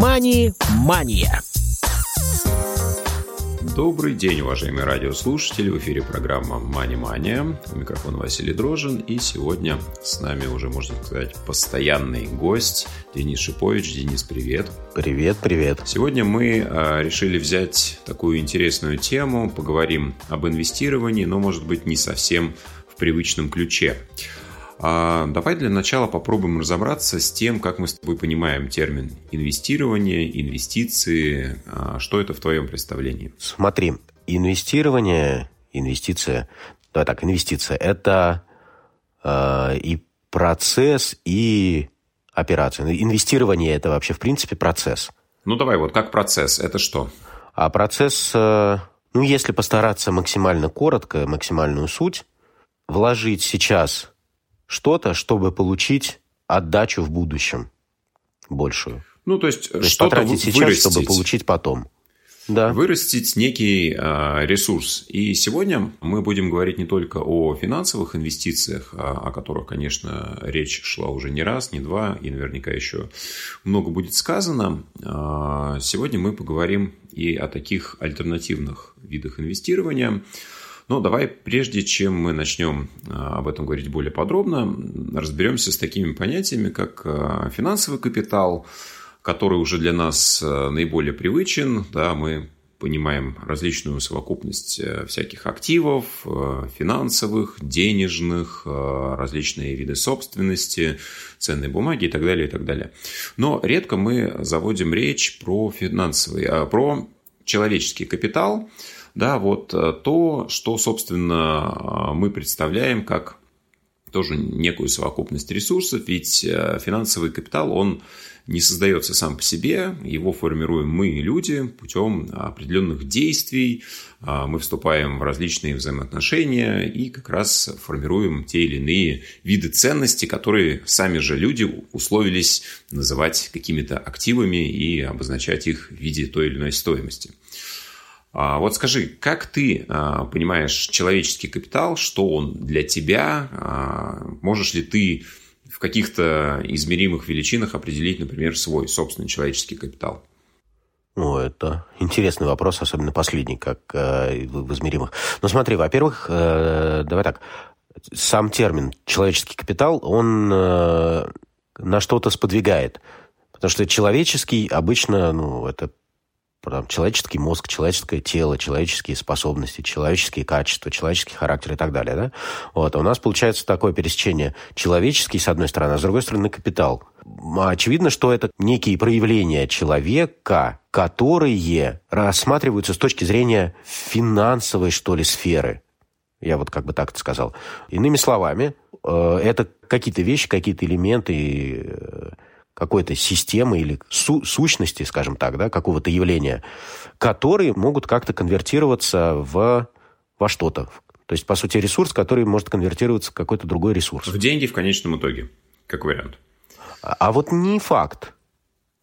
«Мани-мания». Добрый день, уважаемые радиослушатели. В эфире программа «Мани Мания». У микрофона Василий Дрожин. И сегодня с нами уже, можно сказать, постоянный гость Денис Шипович. Денис, привет. Привет, привет. Сегодня мы а, решили взять такую интересную тему. Поговорим об инвестировании, но, может быть, не совсем в привычном ключе. А давай для начала попробуем разобраться с тем, как мы с тобой понимаем термин инвестирование, инвестиции. А что это в твоем представлении? Смотри, инвестирование, инвестиция, давай так, инвестиция – это э, и процесс, и операция. Инвестирование – это вообще, в принципе, процесс. Ну, давай, вот как процесс, это что? А процесс, э, ну, если постараться максимально коротко, максимальную суть, вложить сейчас что-то, чтобы получить отдачу в будущем большую. Ну, то есть, то есть что-то потратить сейчас, вырастить. чтобы получить потом. Да. Вырастить некий э, ресурс. И сегодня мы будем говорить не только о финансовых инвестициях, о, о которых, конечно, речь шла уже не раз, не два, и наверняка еще много будет сказано. Э, сегодня мы поговорим и о таких альтернативных видах инвестирования. Но давай, прежде чем мы начнем а, об этом говорить более подробно, разберемся с такими понятиями, как а, финансовый капитал, который уже для нас а, наиболее привычен. Да, мы понимаем различную совокупность всяких активов, финансовых, денежных, различные виды собственности, ценные бумаги и так далее, и так далее. Но редко мы заводим речь про финансовый, про человеческий капитал – да, вот э, то, что, собственно, э, мы представляем как тоже некую совокупность ресурсов, ведь э, финансовый капитал, он не создается сам по себе, его формируем мы, люди, путем определенных действий, мы вступаем в различные взаимоотношения и как раз формируем те или иные виды ценностей, которые сами же люди условились называть какими-то активами и обозначать их в виде той или иной стоимости. А, вот скажи, как ты а, понимаешь человеческий капитал, что он для тебя? А, можешь ли ты в каких-то измеримых величинах определить, например, свой собственный человеческий капитал? Ну, это интересный вопрос, особенно последний, как э, в измеримых. Но смотри, во-первых, э, давай так, сам термин человеческий капитал, он э, на что-то сподвигает. Потому что человеческий обычно, ну, это там, человеческий мозг, человеческое тело, человеческие способности, человеческие качества, человеческий характер и так далее. Да? Вот. А у нас получается такое пересечение человеческий, с одной стороны, а с другой стороны, капитал. Очевидно, что это некие проявления человека, которые рассматриваются с точки зрения финансовой, что ли, сферы. Я вот как бы так это сказал. Иными словами, э, это какие-то вещи, какие-то элементы, э, какой-то системы или су сущности, скажем так, да, какого-то явления, которые могут как-то конвертироваться в, во что-то. То есть, по сути, ресурс, который может конвертироваться в какой-то другой ресурс. В деньги в конечном итоге, как вариант. А, а вот не факт.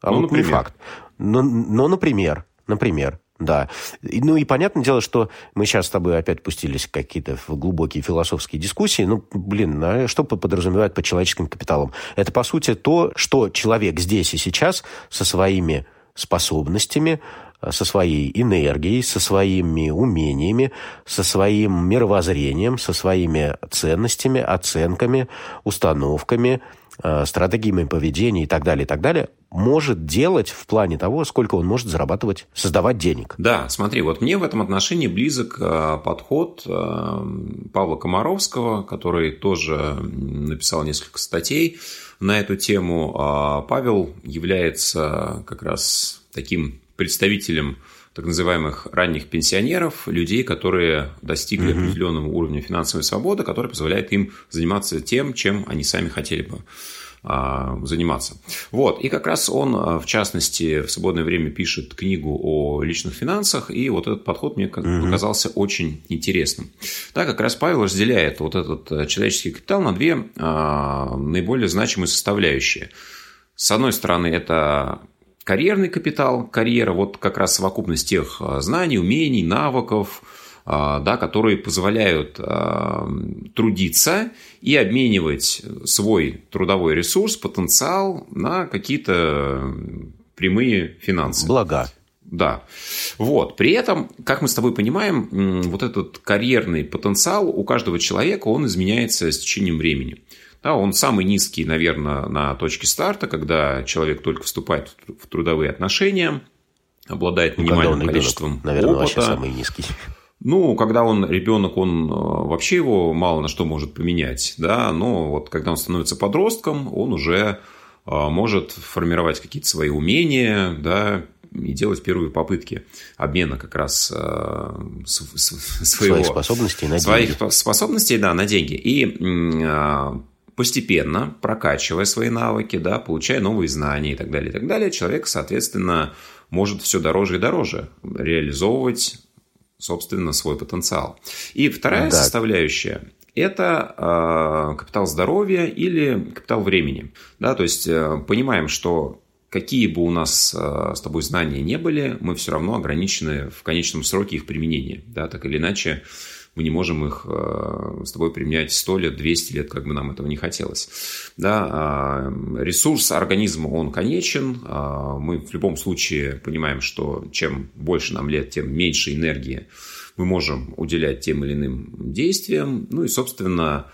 А ну, вот например. не факт. Но, но, например, например, да. Ну и понятное дело, что мы сейчас с тобой опять пустились в какие-то глубокие философские дискуссии. Ну, блин, а что подразумевает под человеческим капиталом? Это, по сути, то, что человек здесь и сейчас со своими способностями, со своей энергией, со своими умениями, со своим мировоззрением, со своими ценностями, оценками, установками, э, стратегиями поведения и так далее, и так далее, может делать в плане того, сколько он может зарабатывать, создавать денег. Да, смотри, вот мне в этом отношении близок э, подход э, Павла Комаровского, который тоже написал несколько статей на эту тему. А Павел является как раз таким представителем так называемых ранних пенсионеров, людей, которые достигли mm-hmm. определенного уровня финансовой свободы, который позволяет им заниматься тем, чем они сами хотели бы заниматься. Вот. И как раз он, а, в частности, в свободное время пишет книгу о личных финансах, и вот этот подход мне показался угу. очень интересным. Так как раз Павел разделяет вот этот э, человеческий капитал на две а, наиболее значимые составляющие. С одной стороны, это карьерный капитал, карьера, вот как раз совокупность тех знаний, умений, навыков, а, да, которые позволяют а, трудиться и обменивать свой трудовой ресурс, потенциал на какие-то прямые финансы. Блага. Да. Вот. При этом, как мы с тобой понимаем, вот этот карьерный потенциал у каждого человека, он изменяется с течением времени. Да, он самый низкий, наверное, на точке старта, когда человек только вступает в трудовые отношения, обладает ну, минимальным количеством ребенок, наверное, опыта. вообще самый низкий. Ну, когда он ребенок, он э, вообще его мало на что может поменять, да, но вот когда он становится подростком, он уже э, может формировать какие-то свои умения, да, и делать первые попытки обмена как раз э, своего... Своих способностей на своих деньги. способностей, да, на деньги. И постепенно, прокачивая свои навыки, да, получая новые знания и так далее, и так далее, человек, соответственно, может все дороже и дороже реализовывать, собственно, свой потенциал. И вторая да. составляющая – это э, капитал здоровья или капитал времени. Да, то есть, э, понимаем, что какие бы у нас э, с тобой знания не были, мы все равно ограничены в конечном сроке их применения. Да, так или иначе, мы не можем их э, с тобой применять 100 лет, 200 лет, как бы нам этого не хотелось. Да, а, ресурс организма, он конечен. А, мы в любом случае понимаем, что чем больше нам лет, тем меньше энергии мы можем уделять тем или иным действиям. Ну и, собственно,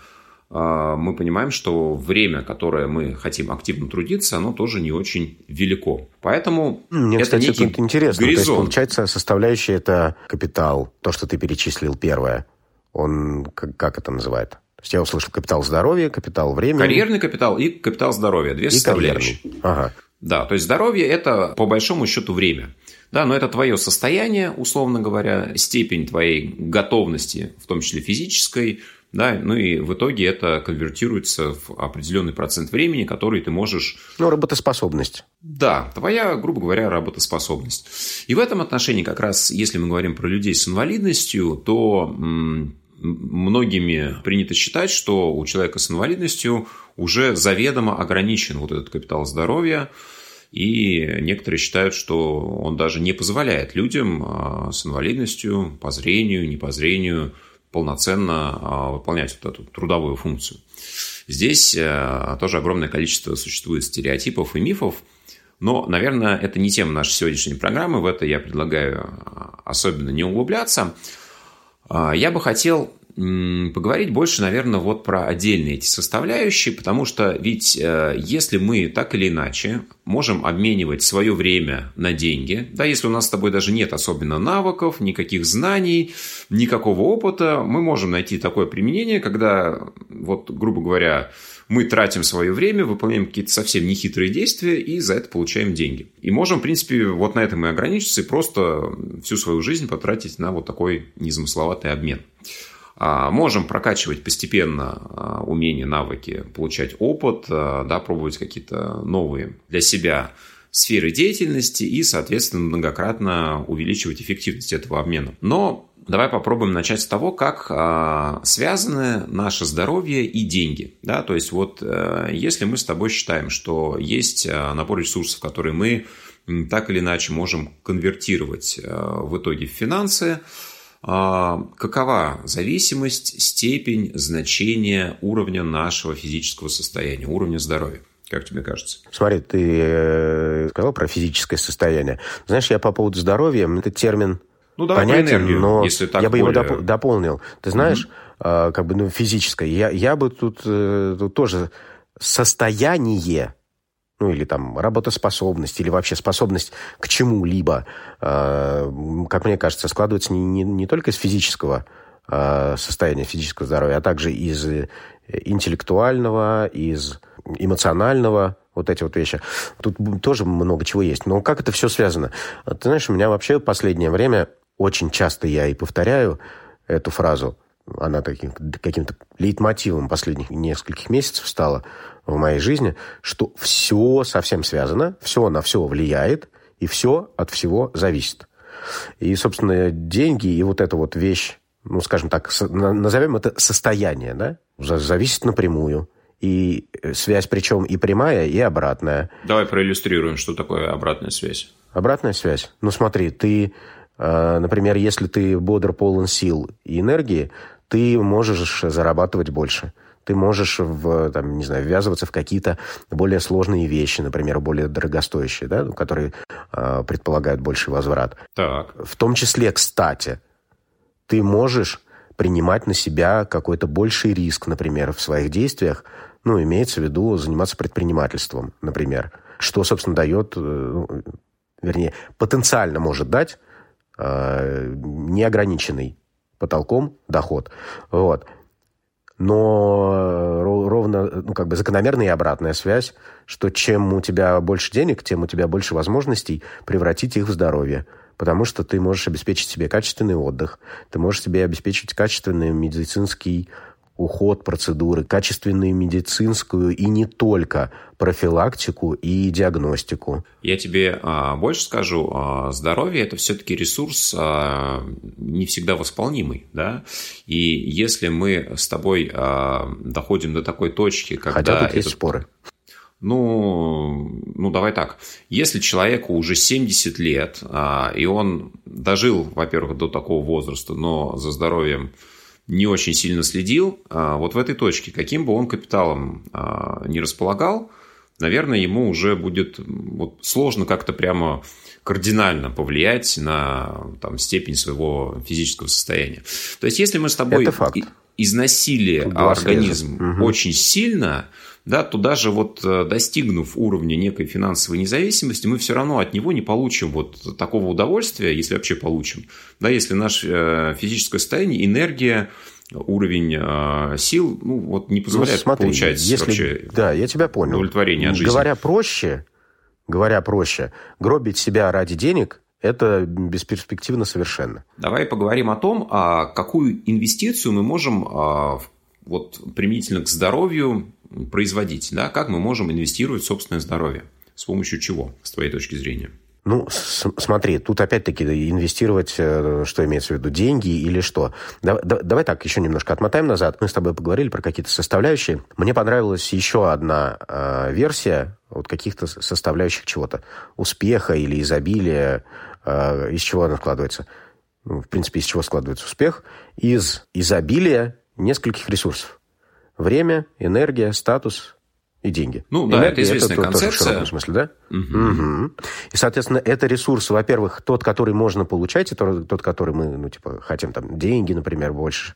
мы понимаем, что время, которое мы хотим активно трудиться, оно тоже не очень велико. Поэтому Мне, это кстати, некий тут интересно. горизонт. То есть, получается, составляющая это капитал, то, что ты перечислил первое. Он, как, как это называет? То есть я услышал капитал здоровья, капитал времени. Карьерный капитал и капитал здоровья. Две и составляющие. Карьерный. Ага. Да, то есть здоровье – это по большому счету время. Да, но это твое состояние, условно говоря, степень твоей готовности, в том числе физической, да, ну и в итоге это конвертируется в определенный процент времени, который ты можешь... Ну, работоспособность. Да, твоя, грубо говоря, работоспособность. И в этом отношении как раз, если мы говорим про людей с инвалидностью, то многими принято считать, что у человека с инвалидностью уже заведомо ограничен вот этот капитал здоровья, и некоторые считают, что он даже не позволяет людям а, с инвалидностью по зрению, не по зрению полноценно а, выполнять вот эту трудовую функцию. Здесь э, тоже огромное количество существует стереотипов и мифов, но, наверное, это не тема нашей сегодняшней программы, в это я предлагаю а, особенно не углубляться. Я бы хотел поговорить больше, наверное, вот про отдельные эти составляющие, потому что ведь э, если мы так или иначе можем обменивать свое время на деньги, да, если у нас с тобой даже нет особенно навыков, никаких знаний, никакого опыта, мы можем найти такое применение, когда, вот, грубо говоря, мы тратим свое время, выполняем какие-то совсем нехитрые действия и за это получаем деньги. И можем, в принципе, вот на этом и ограничиться и просто всю свою жизнь потратить на вот такой незамысловатый обмен. А, можем прокачивать постепенно а, умения, навыки, получать опыт, а, да, пробовать какие-то новые для себя сферы деятельности и, соответственно, многократно увеличивать эффективность этого обмена. Но давай попробуем начать с того, как связаны наше здоровье и деньги. Да? То есть вот э, если мы с тобой считаем, что есть набор ресурсов, которые мы так или иначе можем конвертировать э, в итоге в финансы, какова зависимость, степень, значение уровня нашего физического состояния, уровня здоровья? Как тебе кажется? Смотри, ты э, сказал про физическое состояние. Знаешь, я по поводу здоровья, это термин ну, давай понятен, энергию, но если так я бы более... его дополнил. Ты знаешь, угу. как бы ну, физическое. Я, я бы тут, э, тут тоже состояние ну или там работоспособность, или вообще способность к чему-либо, э, как мне кажется, складывается не, не, не только из физического э, состояния, физического здоровья, а также из интеллектуального, из эмоционального, вот эти вот вещи. Тут тоже много чего есть. Но как это все связано? Ты знаешь, у меня вообще в последнее время очень часто я и повторяю эту фразу. Она таким, каким-то лейтмотивом последних нескольких месяцев стала в моей жизни, что все совсем связано, все на все влияет, и все от всего зависит. И, собственно, деньги и вот эта вот вещь, ну, скажем так, назовем это состояние, да, зависит напрямую. И связь причем и прямая, и обратная. Давай проиллюстрируем, что такое обратная связь. Обратная связь. Ну, смотри, ты, э, например, если ты бодр, полон сил и энергии, ты можешь зарабатывать больше Ты можешь, в, там, не знаю, ввязываться в какие-то более сложные вещи, например, более дорогостоящие, да, которые э, предполагают больший возврат. Так. В том числе, кстати, ты можешь принимать на себя какой-то больший риск, например, в своих действиях, ну, имеется в виду заниматься предпринимательством, например, что, собственно, дает, э, ну, вернее, потенциально может дать э, неограниченный потолком доход. Вот. Но ровно, ну, как бы закономерная и обратная связь, что чем у тебя больше денег, тем у тебя больше возможностей превратить их в здоровье. Потому что ты можешь обеспечить себе качественный отдых, ты можешь себе обеспечить качественный медицинский уход, процедуры, качественную медицинскую и не только профилактику и диагностику. Я тебе а, больше скажу, а, здоровье это все-таки ресурс а, не всегда восполнимый, да, и если мы с тобой а, доходим до такой точки, когда... Хотя тут этот... есть споры. Ну, ну, давай так. Если человеку уже 70 лет, а, и он дожил, во-первых, до такого возраста, но за здоровьем не очень сильно следил, а, вот в этой точке, каким бы он капиталом а, не располагал, наверное, ему уже будет вот, сложно как-то прямо кардинально повлиять на там, степень своего физического состояния. То есть, если мы с тобой износили организм угу. очень сильно, да, то даже вот э, достигнув уровня некой финансовой независимости, мы все равно от него не получим вот такого удовольствия, если вообще получим, да, если наше э, физическое состояние, энергия, уровень э, сил, ну, вот не позволяет ну, смотри, получать если, вообще да, я тебя понял. удовлетворение от жизни. Говоря проще, говоря проще, гробить себя ради денег это бесперспективно совершенно. Давай поговорим о том, а какую инвестицию мы можем а, вот применительно к здоровью производить, да, как мы можем инвестировать в собственное здоровье, с помощью чего, с твоей точки зрения? Ну, смотри, тут опять-таки инвестировать, э, что имеется в виду, деньги или что. Давай так, еще немножко отмотаем назад. Мы с тобой поговорили про какие-то составляющие. Мне понравилась еще одна э, версия вот каких-то составляющих чего-то. Успеха или изобилия. Э, из чего она складывается? Ну, в принципе, из чего складывается успех? Из изобилия нескольких ресурсов. Время, энергия, статус и деньги. Ну да, энергия, это известная это концепция. в широком смысле, да? Угу. Угу. И, соответственно, это ресурс, во-первых, тот, который можно получать, и тот, тот, который мы, ну, типа, хотим там деньги, например, больше.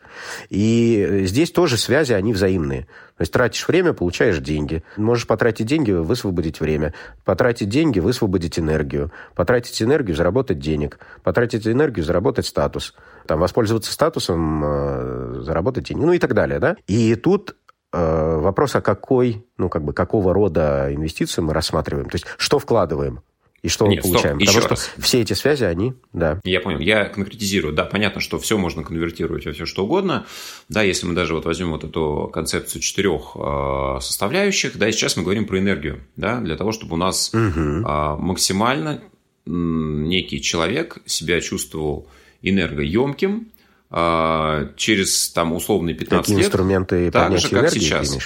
И здесь тоже связи, они взаимные. То есть тратишь время, получаешь деньги. Можешь потратить деньги, высвободить время. Потратить деньги, высвободить энергию. Потратить энергию, заработать денег. Потратить энергию, заработать статус там, воспользоваться статусом, э, заработать деньги, ну и так далее, да. И тут э, вопрос, а какой, ну, как бы, какого рода инвестиции мы рассматриваем, то есть что вкладываем и что Нет, мы получаем. Стоп, Потому что все эти связи, они, да. Я понял. Я конкретизирую. Да, понятно, что все можно конвертировать во все что угодно. Да, если мы даже вот возьмем вот эту концепцию четырех э, составляющих, да, и сейчас мы говорим про энергию, да, для того, чтобы у нас угу. э, максимально некий человек себя чувствовал энергоемким, через там условные 15 Какие лет. инструменты так же, как энергии, сейчас.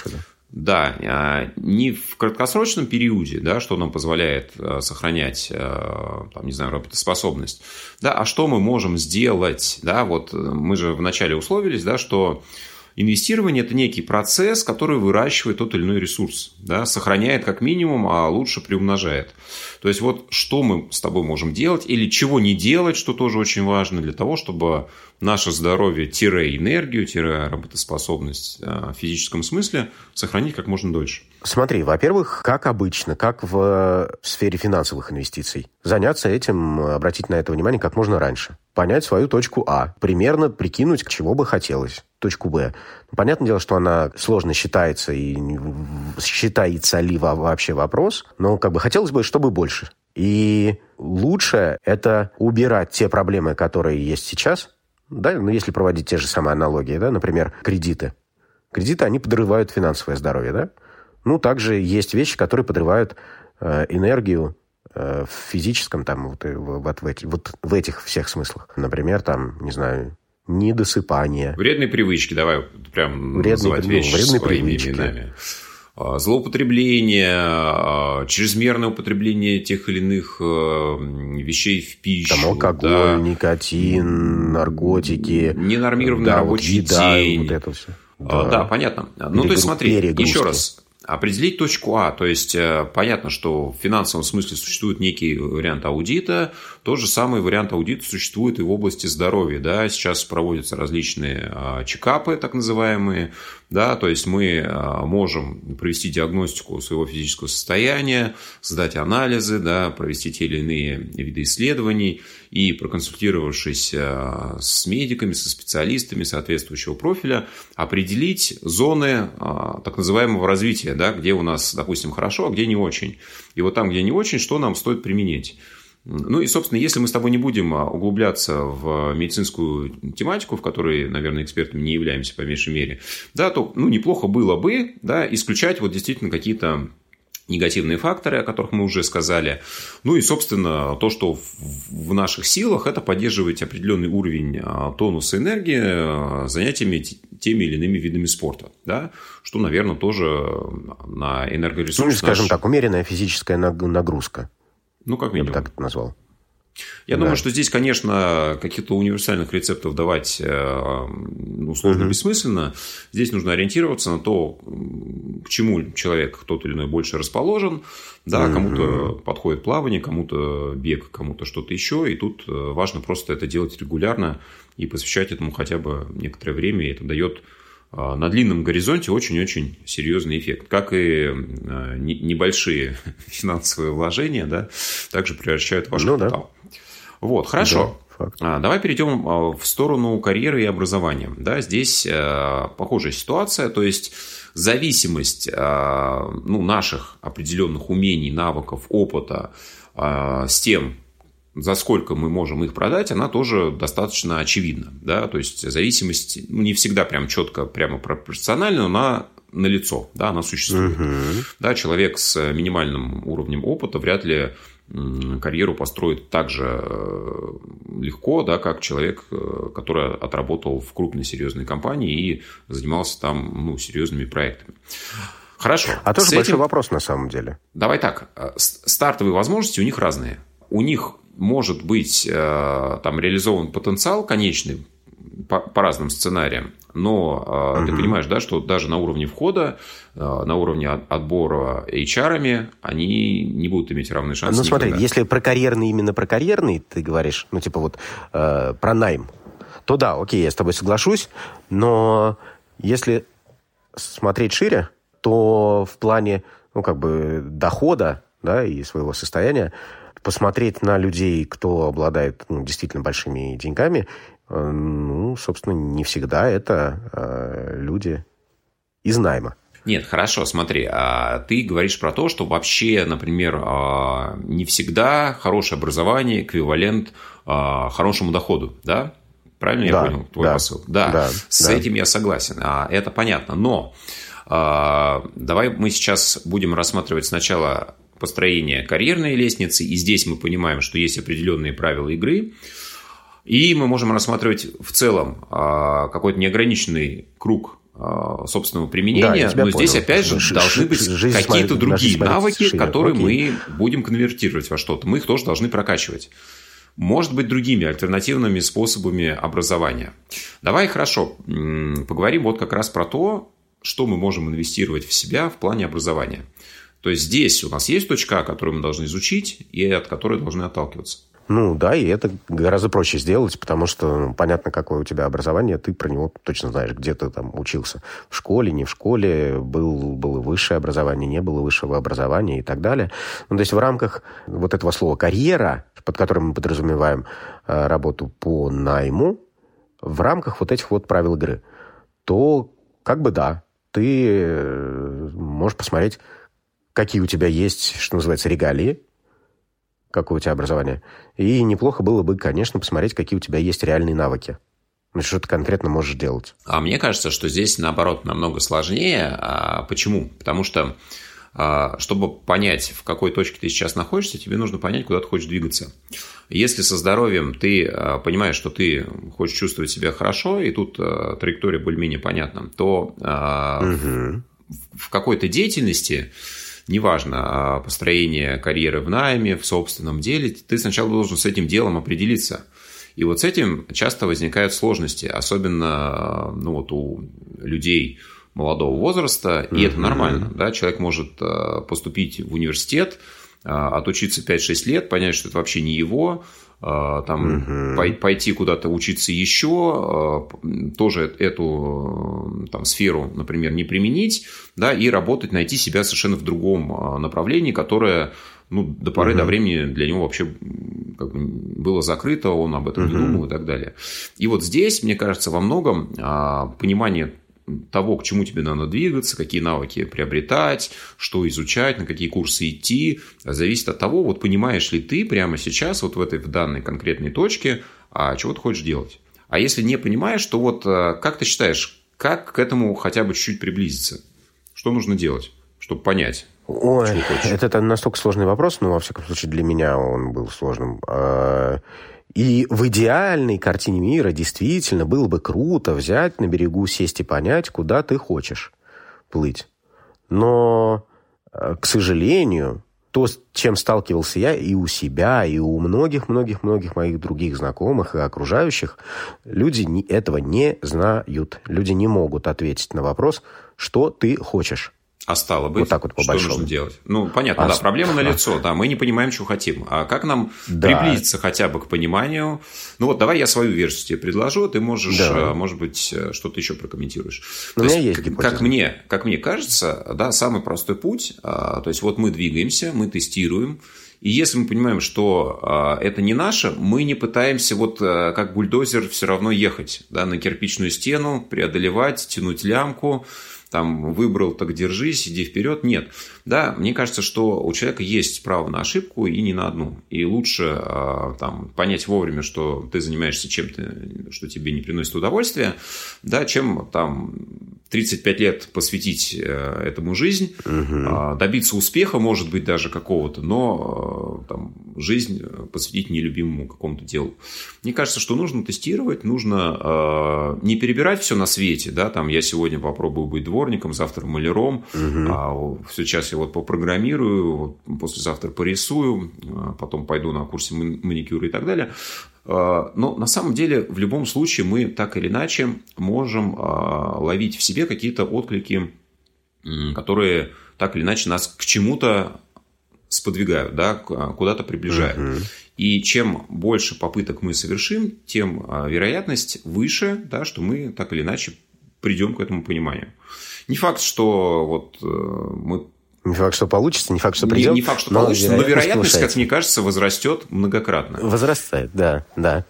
Да, а, не в краткосрочном периоде, да, что нам позволяет а, сохранять, там, не знаю, работоспособность, да, а что мы можем сделать, да, вот мы же вначале условились, да, что Инвестирование – это некий процесс, который выращивает тот или иной ресурс, да, сохраняет как минимум, а лучше приумножает. То есть, вот что мы с тобой можем делать или чего не делать, что тоже очень важно для того, чтобы наше здоровье-энергию, работоспособность а, в физическом смысле сохранить как можно дольше. Смотри, во-первых, как обычно, как в сфере финансовых инвестиций, заняться этим, обратить на это внимание как можно раньше. Понять свою точку А, примерно прикинуть, к чего бы хотелось точку Б. Понятное дело, что она сложно считается и считается ли вообще вопрос, но как бы хотелось бы, чтобы больше. И лучше это убирать те проблемы, которые есть сейчас, да, ну, если проводить те же самые аналогии, да, например, кредиты. Кредиты, они подрывают финансовое здоровье, да? Ну, также есть вещи, которые подрывают э, энергию э, в физическом, там, вот, э, вот, в эти, вот в этих всех смыслах. Например, там, не знаю, недосыпание. Вредные привычки, давай прям вредные, называть ну, вещи вредные своими привычки. именами. А, злоупотребление, а, чрезмерное употребление тех или иных вещей в пищу. Там алкоголь, да. никотин, наркотики. Ненормированный да, рабочий вот еда, день. Вот это все. Да, да понятно. Ну, то есть, смотри, еще раз, Определить точку А, то есть э, понятно, что в финансовом смысле существует некий вариант аудита, тот же самый вариант аудита существует и в области здоровья. Да? Сейчас проводятся различные а, чекапы, так называемые, да, то есть мы а, можем провести диагностику своего физического состояния, сдать анализы, да, провести те или иные виды исследований и проконсультировавшись а, с медиками, со специалистами соответствующего профиля, определить зоны так называемого развития, да, где у нас, допустим, хорошо, а где не очень. И вот там, где не очень, что нам стоит применить. Ну и, собственно, если мы с тобой не будем а, углубляться в медицинскую тематику, в которой, наверное, экспертами не являемся по меньшей мере, да, то ну, неплохо было бы да, исключать вот действительно какие-то негативные факторы, о которых мы уже сказали. Ну и, собственно, то, что в наших силах, это поддерживать определенный уровень а, тонуса энергии а, занятиями теми или иными видами спорта. Да? Что, наверное, тоже на энергоресурс... Ну, скажем наш... так, умеренная физическая нагрузка. Ну, как минимум. Я бы так это назвал. Я да. думаю, что здесь, конечно, каких-то универсальных рецептов давать э, ну, сложно, угу. бессмысленно. Здесь нужно ориентироваться на то, к чему человек тот или иной больше расположен. Да, угу. кому-то подходит плавание, кому-то бег, кому-то что-то еще. И тут э, важно просто это делать регулярно и посвящать этому хотя бы некоторое время. И это дает на длинном горизонте очень-очень серьезный эффект. Как и а, небольшие финансовые вложения, да, также превращают ваш ну, капитал. Да. Вот, хорошо. Да, Давай перейдем а, в сторону карьеры и образования. Да, здесь похожая ситуация, то есть зависимость ну, наших определенных умений, навыков, опыта с тем, за сколько мы можем их продать, она тоже достаточно очевидна. Да? То есть зависимость ну, не всегда прям четко, прямо пропорциональна, но она на лицо, да, она существует. Угу. Да, человек с минимальным уровнем опыта вряд ли карьеру построит так же э, легко, да, как человек, э, который отработал в крупной серьезной компании и занимался там ну, серьезными проектами. Хорошо. А тоже этим... большой вопрос на самом деле. Давай так. Э, стартовые возможности у них разные. У них может быть э, там реализован потенциал конечный по, по разным сценариям, но угу. ты понимаешь, да, что даже на уровне входа, э, на уровне отбора HR они не будут иметь равные шансы. Ну смотри, никогда. если про карьерный именно про карьерный ты говоришь, ну типа вот э, про найм, то да, окей, я с тобой соглашусь, но если смотреть шире, то в плане ну как бы дохода да, и своего состояния посмотреть на людей, кто обладает ну, действительно большими деньгами, э, ну, собственно, не всегда это э, люди из найма. Нет, хорошо, смотри, а ты говоришь про то, что вообще, например, а, не всегда хорошее образование эквивалент а, хорошему доходу, да? Правильно да, я понял твой да, посыл? Да, да с да. этим я согласен, это понятно. Но давай мы сейчас будем рассматривать сначала построения карьерной лестницы, и здесь мы понимаем, что есть определенные правила игры, и мы можем рассматривать в целом а, какой-то неограниченный круг а, собственного применения, да, но понял. здесь опять же Ш- должны быть какие-то другие навыки, шире. которые Окей. мы будем конвертировать во что-то. Мы их тоже должны прокачивать. Может быть, другими альтернативными способами образования. Давай хорошо поговорим вот как раз про то, что мы можем инвестировать в себя в плане образования. То есть здесь у нас есть точка А, которую мы должны изучить и от которой должны отталкиваться. Ну да, и это гораздо проще сделать, потому что ну, понятно, какое у тебя образование, ты про него точно знаешь, где ты там учился. В школе, не в школе, был, было высшее образование, не было высшего образования и так далее. Ну, то есть в рамках вот этого слова «карьера», под которым мы подразумеваем э, работу по найму, в рамках вот этих вот правил игры, то как бы да, ты э, можешь посмотреть какие у тебя есть, что называется, регалии, какое у тебя образование. И неплохо было бы, конечно, посмотреть, какие у тебя есть реальные навыки. Ну, что ты конкретно можешь делать. А мне кажется, что здесь, наоборот, намного сложнее. А почему? Потому что, а, чтобы понять, в какой точке ты сейчас находишься, тебе нужно понять, куда ты хочешь двигаться. Если со здоровьем ты а, понимаешь, что ты хочешь чувствовать себя хорошо, и тут а, траектория более-менее понятна, то угу. в какой-то деятельности неважно, а построение карьеры в найме, в собственном деле, ты сначала должен с этим делом определиться. И вот с этим часто возникают сложности, особенно ну, вот у людей молодого возраста, и mm-hmm. это нормально. Да? Человек может поступить в университет, отучиться 5-6 лет, понять, что это вообще не его, а, там угу. пойти куда-то учиться еще, а, тоже эту там, сферу, например, не применить, да, и работать, найти себя совершенно в другом а, направлении, которое ну, до поры угу. до времени для него вообще как бы было закрыто, он об этом угу. не думал и так далее. И вот здесь, мне кажется, во многом понимание того, к чему тебе надо двигаться, какие навыки приобретать, что изучать, на какие курсы идти, зависит от того, вот понимаешь ли ты прямо сейчас, вот в этой в данной конкретной точке, а чего ты хочешь делать. А если не понимаешь, то вот э, как ты считаешь, как к этому хотя бы чуть-чуть приблизиться? Что нужно делать, чтобы понять? Ой, это, это настолько сложный вопрос, но, во всяком случае, для меня он был сложным. И в идеальной картине мира действительно было бы круто взять на берегу, сесть и понять, куда ты хочешь плыть. Но, э, к сожалению, то, с чем сталкивался я и у себя, и у многих-многих-многих моих других знакомых и окружающих, люди этого не знают. Люди не могут ответить на вопрос, что ты хочешь. А стало быть, вот так вот по что большому. нужно делать? Ну, понятно, а да, проблема на лицо, да, мы не понимаем, что хотим. А как нам да. приблизиться хотя бы к пониманию? Ну вот, давай я свою версию тебе предложу, ты можешь, да. Э, может быть, э, что-то еще прокомментируешь. То у меня есть, есть как мне, как мне кажется, да, самый простой путь, а, то есть вот мы двигаемся, мы тестируем, и если мы понимаем, что это не наше, мы не пытаемся вот э, как бульдозер все равно ехать да, на кирпичную стену, преодолевать, тянуть лямку, там выбрал, так держись, иди вперед. Нет. Да, мне кажется, что у человека есть право на ошибку и не на одну. И лучше а, там, понять вовремя, что ты занимаешься чем-то, что тебе не приносит удовольствия, да, чем там 35 лет посвятить э, этому жизнь, угу. добиться успеха, может быть, даже какого-то, но э, там, жизнь посвятить нелюбимому какому-то делу. Мне кажется, что нужно тестировать, нужно не перебирать все на свете, да, там я сегодня попробую быть дворником, завтра маляром, угу. а сейчас я вот попрограммирую, вот послезавтра порисую, а потом пойду на курсе маникюра и так далее. А, но на самом деле в любом случае мы так или иначе можем а, ловить в себе какие-то отклики, которые так или иначе нас к чему-то сподвигают, да, куда-то приближают. Uh-huh. И чем больше попыток мы совершим, тем вероятность выше, да, что мы так или иначе придем к этому пониманию. Не факт, что вот э, мы не факт, что получится, не факт, что придет. Не, не факт, что но получится, вероятность, но вероятность, как мне кажется, возрастет многократно. Возрастает, да, да.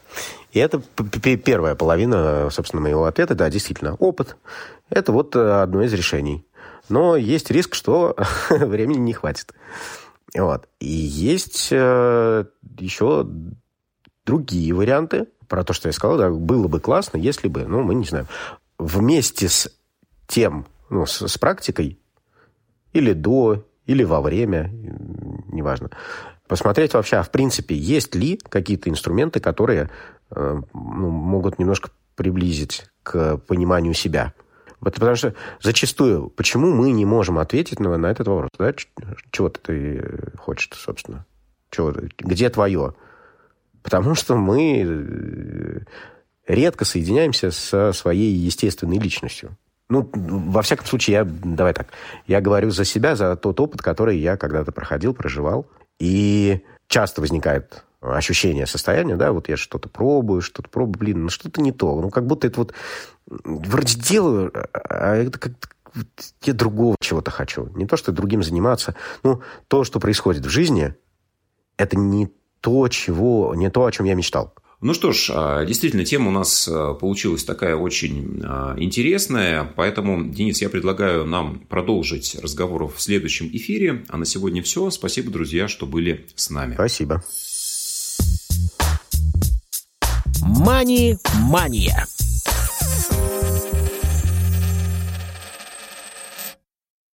И это первая половина, собственно, моего ответа. Да, действительно, опыт. Это вот э, одно из решений. Но есть риск, что времени не хватит. Вот. И есть э, еще другие варианты. Про то, что я сказал, да, было бы классно, если бы, ну, мы не знаем. Вместе с тем, ну, с, с практикой или до, или во время, неважно. Посмотреть вообще, а в принципе, есть ли какие-то инструменты, которые э, ну, могут немножко приблизить к пониманию себя. Вот потому что зачастую, почему мы не можем ответить на, на этот вопрос? Да? Чего ты хочешь, собственно? Чего, где твое? Потому что мы э, редко соединяемся со своей естественной личностью. Ну, во всяком случае, я, давай так, я говорю за себя, за тот опыт, который я когда-то проходил, проживал. И часто возникает ощущение состояния, да, вот я что-то пробую, что-то пробую, блин, ну что-то не то. Ну, как будто это вот вроде делаю, а это как я другого чего-то хочу. Не то, что другим заниматься. Ну, то, что происходит в жизни, это не то, чего, не то, о чем я мечтал. Ну что ж, а, действительно, тема у нас а, получилась такая очень а, интересная, поэтому, Денис, я предлагаю нам продолжить разговор в следующем эфире. А на сегодня все. Спасибо, друзья, что были с нами. Спасибо. Мани-мания.